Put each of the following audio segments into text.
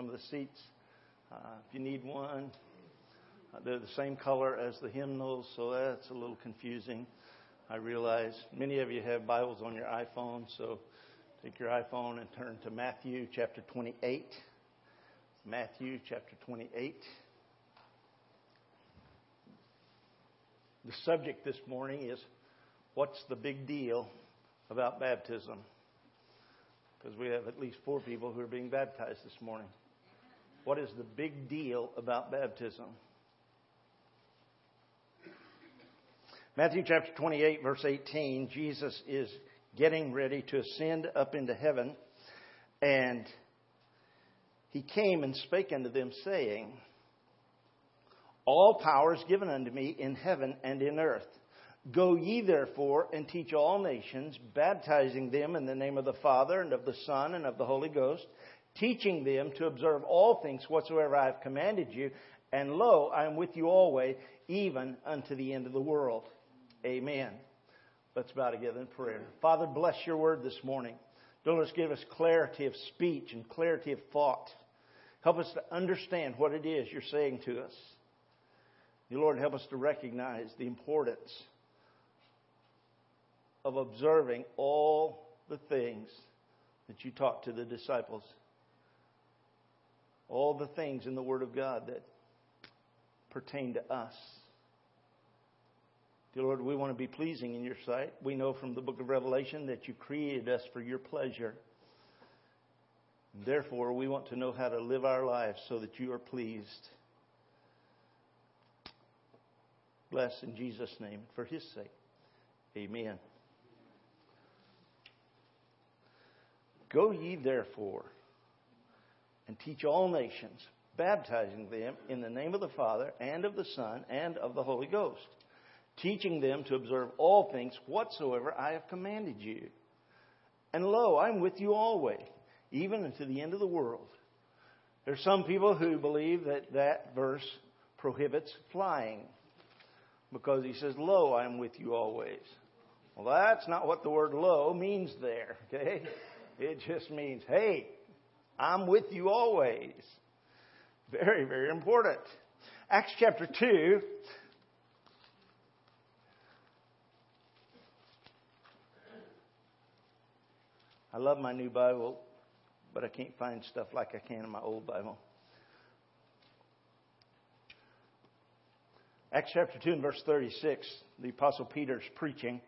some of the seats. Uh, if you need one, uh, they're the same color as the hymnals, so that's a little confusing. I realize many of you have Bibles on your iPhone, so take your iPhone and turn to Matthew chapter 28. Matthew chapter 28. The subject this morning is what's the big deal about baptism? Because we have at least four people who are being baptized this morning. What is the big deal about baptism? Matthew chapter 28, verse 18, Jesus is getting ready to ascend up into heaven, and he came and spake unto them, saying, all power is given unto me in heaven and in earth. Go ye therefore and teach all nations, baptizing them in the name of the Father and of the Son and of the Holy Ghost, teaching them to observe all things whatsoever I have commanded you. And lo, I am with you always, even unto the end of the world. Amen. Let's bow together in prayer. Father, bless your word this morning. Don't just give us clarity of speech and clarity of thought. Help us to understand what it is you're saying to us. Dear Lord, help us to recognize the importance of observing all the things that you taught to the disciples. All the things in the Word of God that pertain to us. Dear Lord, we want to be pleasing in your sight. We know from the book of Revelation that you created us for your pleasure. Therefore, we want to know how to live our lives so that you are pleased. Bless in Jesus' name for his sake. Amen. Go ye therefore and teach all nations, baptizing them in the name of the Father and of the Son and of the Holy Ghost, teaching them to observe all things whatsoever I have commanded you. And lo, I'm with you always, even unto the end of the world. There's some people who believe that that verse prohibits flying because he says, Lo, I am with you always. Well, that's not what the word lo means there, okay? It just means, hey, I'm with you always. Very, very important. Acts chapter 2. I love my new Bible, but I can't find stuff like I can in my old Bible. Acts chapter 2 and verse 36, the Apostle Peter's preaching.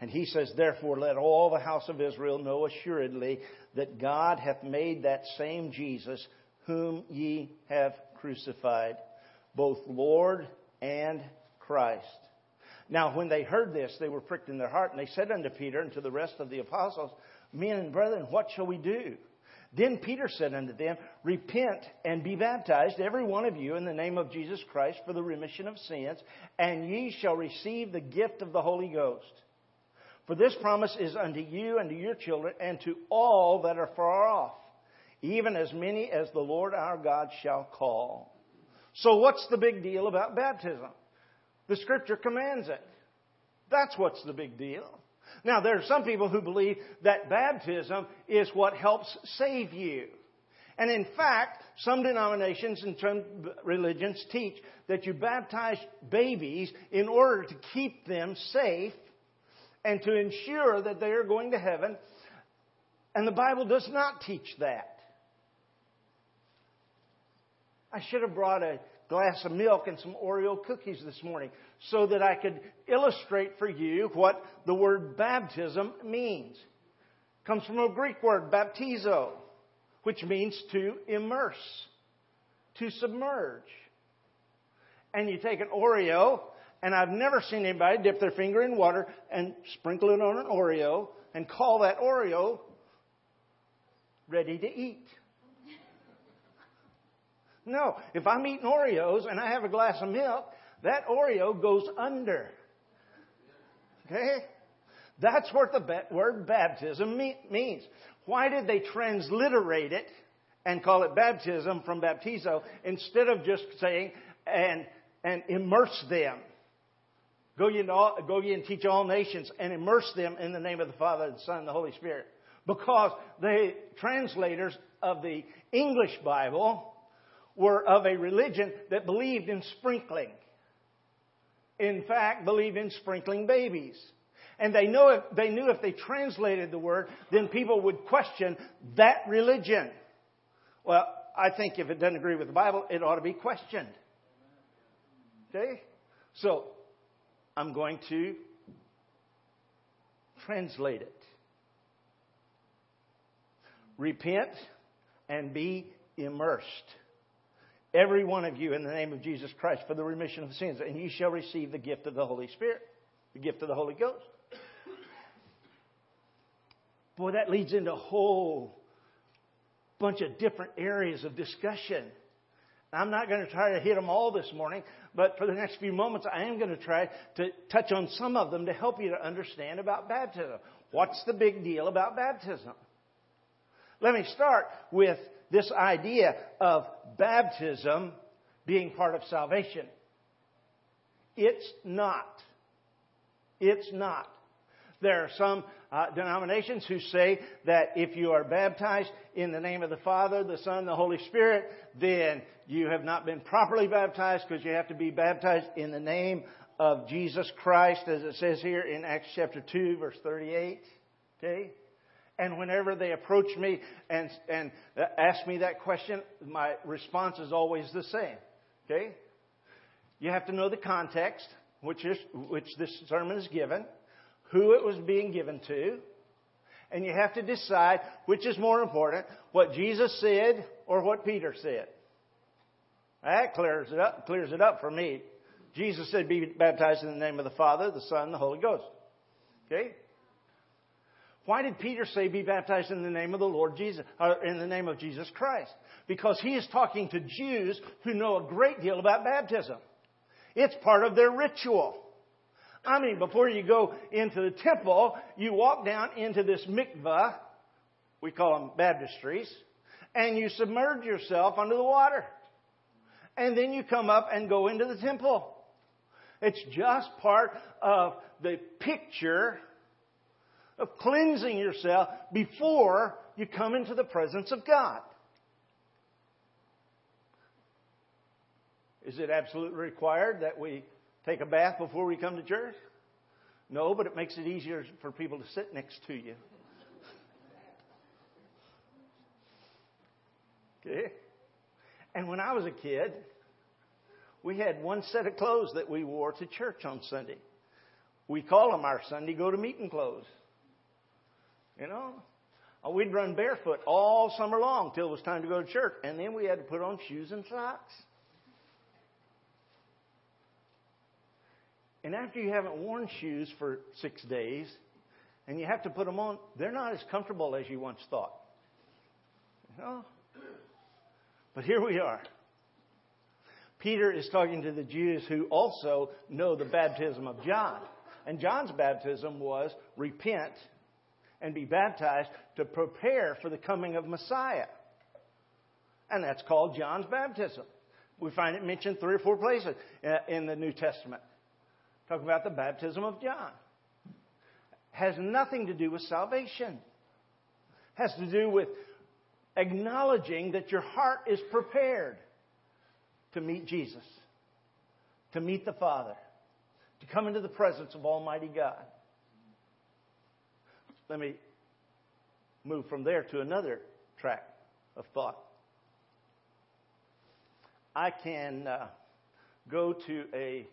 And he says, Therefore, let all the house of Israel know assuredly that God hath made that same Jesus whom ye have crucified, both Lord and Christ. Now, when they heard this, they were pricked in their heart, and they said unto Peter and to the rest of the apostles, Men and brethren, what shall we do? Then Peter said unto them, Repent and be baptized, every one of you, in the name of Jesus Christ for the remission of sins, and ye shall receive the gift of the Holy Ghost. For this promise is unto you and to your children and to all that are far off, even as many as the Lord our God shall call. So what's the big deal about baptism? The scripture commands it. That's what's the big deal. Now, there are some people who believe that baptism is what helps save you. And in fact, some denominations and some religions teach that you baptize babies in order to keep them safe and to ensure that they are going to heaven. And the Bible does not teach that. I should have brought a glass of milk and some Oreo cookies this morning so that I could illustrate for you what the word baptism means. It comes from a Greek word, baptizo, which means to immerse, to submerge. And you take an Oreo, and I've never seen anybody dip their finger in water and sprinkle it on an Oreo and call that Oreo ready to eat. No, if I'm eating Oreos and I have a glass of milk, that Oreo goes under. Okay? That's what the word baptism means. Why did they transliterate it and call it baptism from baptizo instead of just saying and and immerse them? Go ye, all, go ye and teach all nations and immerse them in the name of the Father, the Son, and the Holy Spirit. Because the translators of the English Bible were of a religion that believed in sprinkling. In fact, believed in sprinkling babies. And they, know if, they knew if they translated the word, then people would question that religion. Well, I think if it doesn't agree with the Bible, it ought to be questioned. Okay? So, I'm going to translate it. Repent and be immersed. Every one of you in the name of Jesus Christ for the remission of sins, and you shall receive the gift of the Holy Spirit, the gift of the Holy Ghost. Boy, that leads into a whole bunch of different areas of discussion. I'm not going to try to hit them all this morning, but for the next few moments, I am going to try to touch on some of them to help you to understand about baptism. What's the big deal about baptism? Let me start with this idea of baptism being part of salvation. It's not. It's not. There are some uh, denominations who say that if you are baptized in the name of the Father, the Son, the Holy Spirit, then you have not been properly baptized because you have to be baptized in the name of Jesus Christ, as it says here in Acts chapter 2, verse 38. Okay? And whenever they approach me and, and ask me that question, my response is always the same. Okay? You have to know the context, which, is, which this sermon is given who it was being given to, and you have to decide which is more important, what Jesus said or what Peter said. That clears it up, clears it up for me. Jesus said, be baptized in the name of the Father, the Son, and the Holy Ghost. Okay? Why did Peter say, be baptized in the name of the Lord Jesus, or in the name of Jesus Christ? Because he is talking to Jews who know a great deal about baptism. It's part of their ritual. I mean, before you go into the temple, you walk down into this mikvah, we call them baptistries, and you submerge yourself under the water. And then you come up and go into the temple. It's just part of the picture of cleansing yourself before you come into the presence of God. Is it absolutely required that we take a bath before we come to church? No, but it makes it easier for people to sit next to you. Okay? And when I was a kid, we had one set of clothes that we wore to church on Sunday. We call them our Sunday go to meeting clothes. You know? Uh, we'd run barefoot all summer long till it was time to go to church, and then we had to put on shoes and socks. And after you haven't worn shoes for six days and you have to put them on, they're not as comfortable as you once thought. You know? But here we are. Peter is talking to the Jews who also know the baptism of John. And John's baptism was repent and be baptized to prepare for the coming of Messiah. And that's called John's baptism. We find it mentioned three or four places uh, in the New Testament. Talking about the baptism of John. Has nothing to do with salvation. Has to do with acknowledging that your heart is prepared to meet Jesus, to meet the Father, to come into the presence of Almighty God. Let me move from there to another track of thought. I can uh, go to a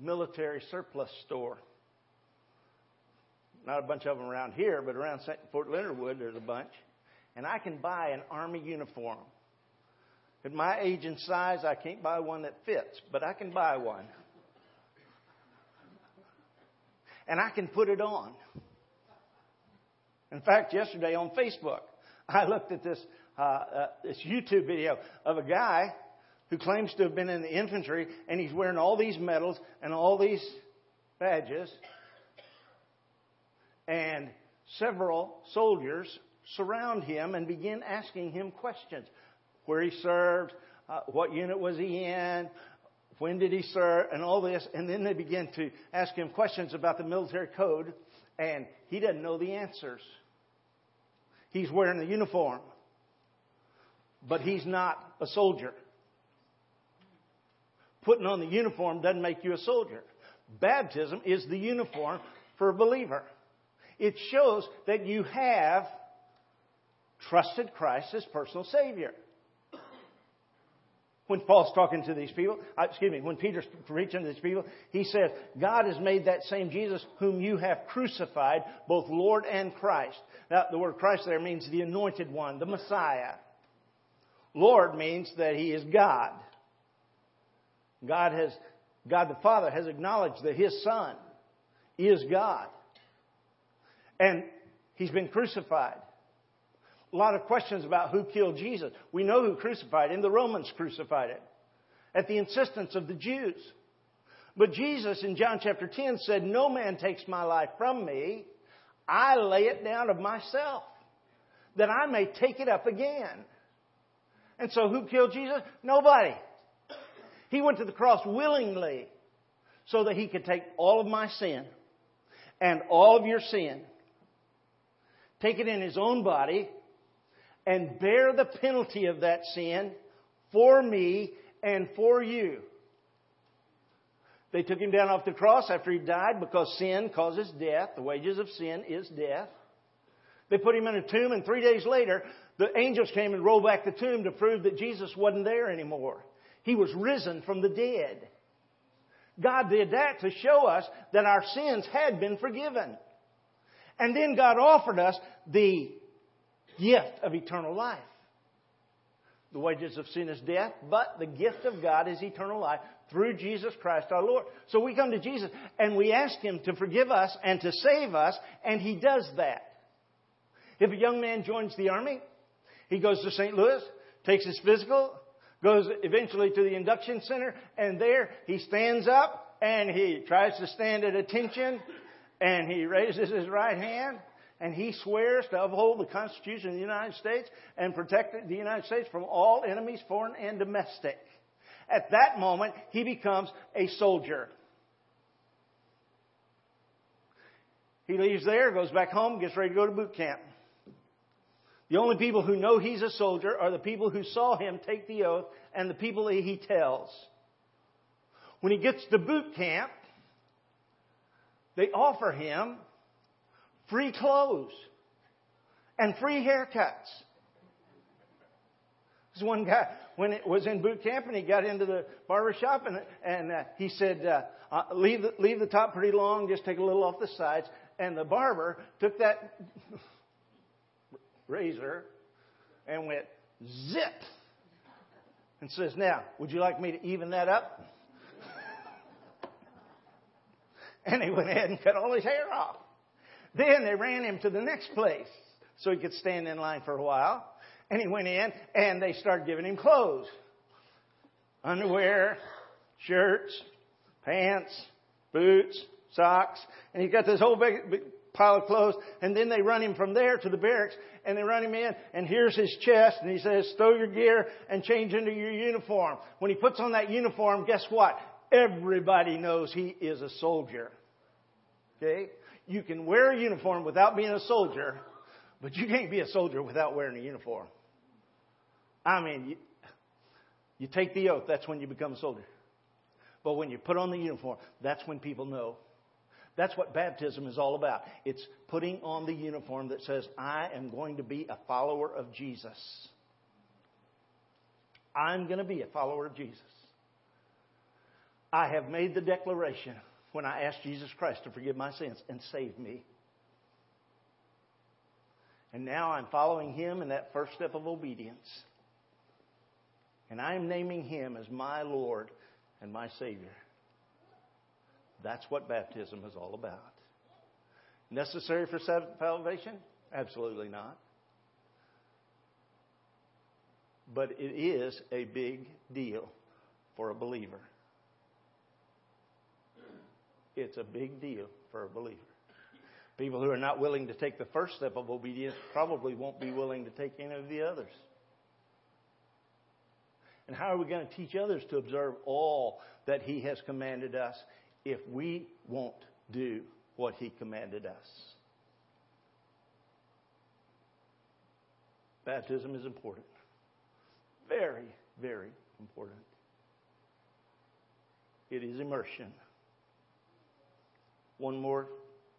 military surplus store. Not a bunch of them around here, but around Fort Leonard Wood, there's a bunch. And I can buy an Army uniform. At my age and size, I can't buy one that fits, but I can buy one. And I can put it on. In fact, yesterday on Facebook, I looked at this, uh, uh, this YouTube video of a guy who claims to have been in the infantry, and he's wearing all these medals and all these badges. And several soldiers surround him and begin asking him questions where he served, uh, what unit was he in, when did he serve, and all this. And then they begin to ask him questions about the military code, and he doesn't know the answers. He's wearing the uniform. but he's not a soldier. Putting on the uniform doesn't make you a soldier. Baptism is the uniform for a believer. It shows that you have trusted Christ as personal Savior. When Paul's talking to these people, uh, excuse me, when Peter's preaching to these people, he says, God has made that same Jesus whom you have crucified, both Lord and Christ. Now, the word Christ there means the anointed one, the Messiah. Lord means that he is God. God has, God the Father has acknowledged that his Son is God. And he's been crucified. A lot of questions about who killed Jesus. We know who crucified him. The Romans crucified him at the insistence of the Jews. But Jesus in John chapter 10 said, No man takes my life from me. I lay it down of myself that I may take it up again. And so who killed Jesus? Nobody. He went to the cross willingly so that he could take all of my sin and all of your sin, take it in his own body, and bear the penalty of that sin for me and for you. They took him down off the cross after he died because sin causes death. The wages of sin is death. They put him in a tomb, and three days later, the angels came and rolled back the tomb to prove that Jesus wasn't there anymore. He was risen from the dead. God did that to show us that our sins had been forgiven. And then God offered us the gift of eternal life. The wages of sin is death, but the gift of God is eternal life through Jesus Christ our Lord. So we come to Jesus and we ask Him to forgive us and to save us, and He does that. If a young man joins the Army, he goes to St. Louis, takes his physical, goes eventually to the induction center, and there he stands up and he tries to stand at attention, and he raises his right hand, and he swears to uphold the Constitution of the United States and protect the United States from all enemies, foreign and domestic. At that moment, he becomes a soldier. He leaves there, goes back home, gets ready to go to boot camp. The only people who know he's a soldier are the people who saw him take the oath and the people that he tells. When he gets to boot camp, they offer him free clothes and free haircuts. There's one guy when it was in boot camp and he got into the barber shop and and uh, he said, uh, uh, "Leave the, leave the top pretty long, just take a little off the sides." And the barber took that razor and went zip and says, "Now, would you like me to even that up?" and he went ahead and cut all his hair off. Then they ran him to the next place so he could stand in line for a while. And he went in and they started giving him clothes. Underwear, shirts, pants, boots, socks. And he got this whole big, big pile of clothes. And then they run him from there to the barracks and they run him in and here's his chest and he says, stow your gear and change into your uniform. When he puts on that uniform, guess what? Everybody knows he is a soldier. Okay? You can wear a uniform without being a soldier, but you can't be a soldier without wearing a uniform. I mean, you, you take the oath, that's when you become a soldier. But when you put on the uniform, that's when people know. That's what baptism is all about. It's putting on the uniform that says, I am going to be a follower of Jesus. I'm going to be a follower of Jesus. I have made the declaration when I asked Jesus Christ to forgive my sins and save me. And now I'm following him in that first step of obedience. And I am naming him as my Lord and my Savior. That's what baptism is all about. Necessary for salvation? Absolutely not. But it is a big deal for a believer. It's a big deal for a believer. People who are not willing to take the first step of obedience probably won't be willing to take any of the others. And how are we going to teach others to observe all that He has commanded us if we won't do what He commanded us? Baptism is important. very very important. It is immersion. One more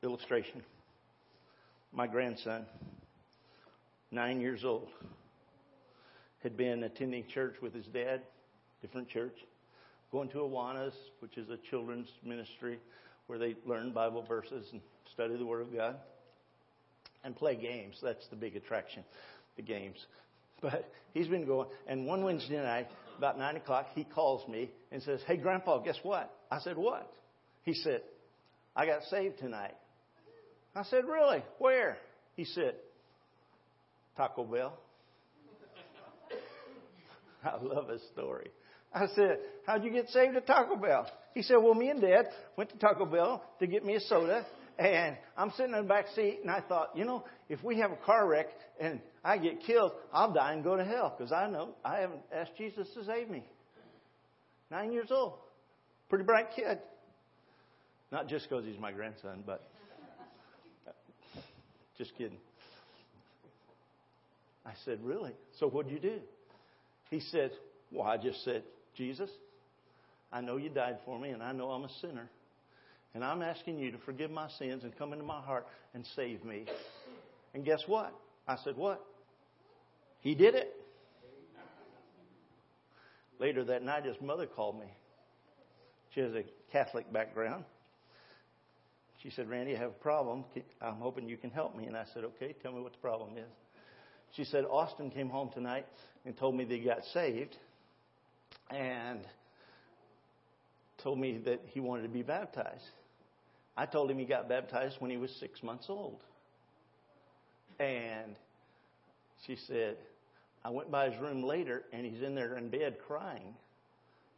illustration. My grandson, nine years old, had been attending church with his dad, different church, going to Awanas, which is a children's ministry where they learn Bible verses and study the Word of God, and play games. That's the big attraction, the games. But he's been going, and one Wednesday night, about 9 o'clock, he calls me and says, Hey, Grandpa, guess what? I said, What? He said, I got saved tonight. I said, Really? Where? He said, Taco Bell. I love his story. I said, How'd you get saved at Taco Bell? He said, Well, me and Dad went to Taco Bell to get me a soda, and I'm sitting in the back seat, and I thought, you know, if we have a car wreck and I get killed, I'll die and go to hell because I know I haven't asked Jesus to save me. Nine years old. Pretty bright kid. Not just because he's my grandson, but just kidding. I said, Really? So what'd you do? He said, Well, I just said, Jesus, I know you died for me, and I know I'm a sinner. And I'm asking you to forgive my sins and come into my heart and save me. And guess what? I said, What? He did it. Later that night, his mother called me. She has a Catholic background. She said, Randy, I have a problem. I'm hoping you can help me. And I said, Okay, tell me what the problem is. She said, Austin came home tonight and told me that he got saved and told me that he wanted to be baptized. I told him he got baptized when he was six months old. And she said, I went by his room later and he's in there in bed crying.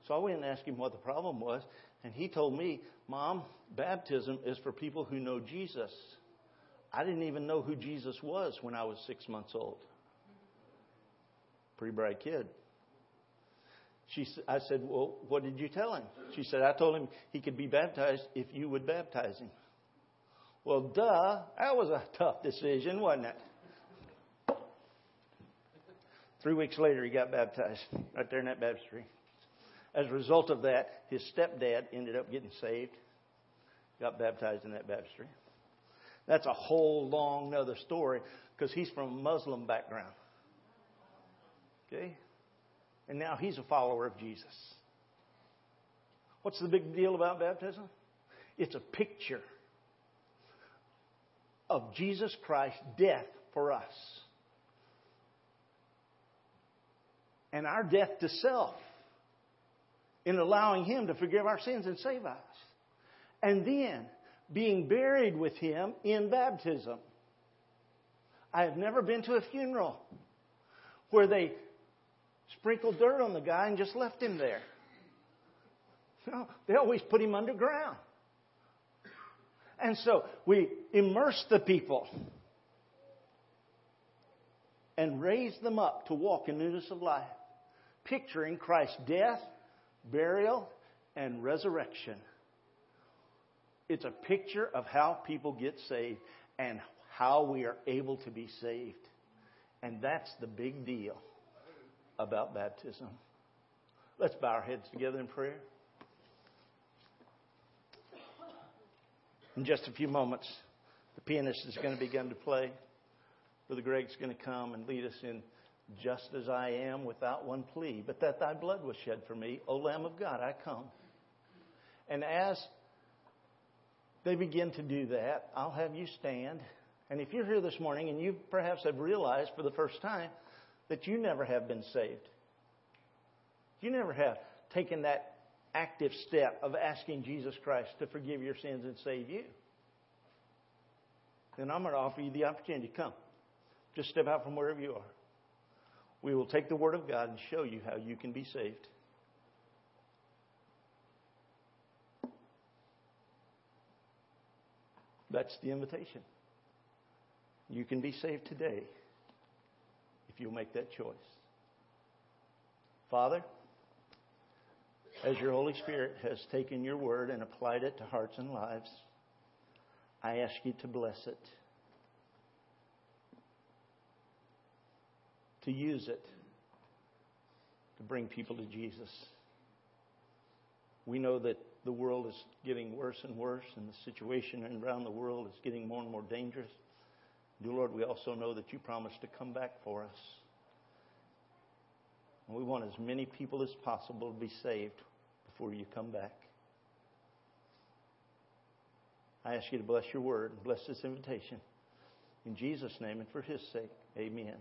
So I went and asked him what the problem was. And he told me, Mom, baptism is for people who know Jesus. I didn't even know who Jesus was when I was six months old. Pretty bright kid. She, I said, Well, what did you tell him? She said, I told him he could be baptized if you would baptize him. Well, duh, that was a tough decision, wasn't it? Three weeks later, he got baptized right there in that baptistry. As a result of that, his stepdad ended up getting saved, got baptized in that baptistry. That's a whole long other story because he's from a Muslim background. Okay? And now he's a follower of Jesus. What's the big deal about baptism? It's a picture of Jesus Christ's death for us. And our death to self in allowing Him to forgive our sins and save us. And then being buried with Him in baptism. I have never been to a funeral where they sprinkled dirt on the guy and just left him there. No, they always put him underground. And so we immerse the people and raise them up to walk in newness of life, picturing Christ's death, burial, and resurrection. It's a picture of how people get saved and how we are able to be saved. And that's the big deal about baptism. Let's bow our heads together in prayer. In just a few moments, the pianist is going to begin to play. Brother Greg's going to come and lead us in just as I am without one plea, but that thy blood was shed for me, O Lamb of God, I come. And as they begin to do that, I'll have you stand. And if you're here this morning and you perhaps have realized for the first time that you never have been saved. You never have taken that active step of asking Jesus Christ to forgive your sins and save you. Then I'm going to offer you the opportunity to come. Just step out from wherever you are. We will take the Word of God and show you how you can be saved. That's the invitation. You can be saved today if you'll make that choice. Father, as your Holy Spirit has taken your word and applied it to hearts and lives, I ask you to bless it, to use it, to bring people to Jesus. We know that the world is getting worse and worse, and the situation around the world is getting more and more dangerous. Dear Lord, we also know that you promised to come back for us. And we want as many people as possible to be saved before you come back. I ask you to bless your word and bless this invitation. In Jesus' name and for his sake, amen.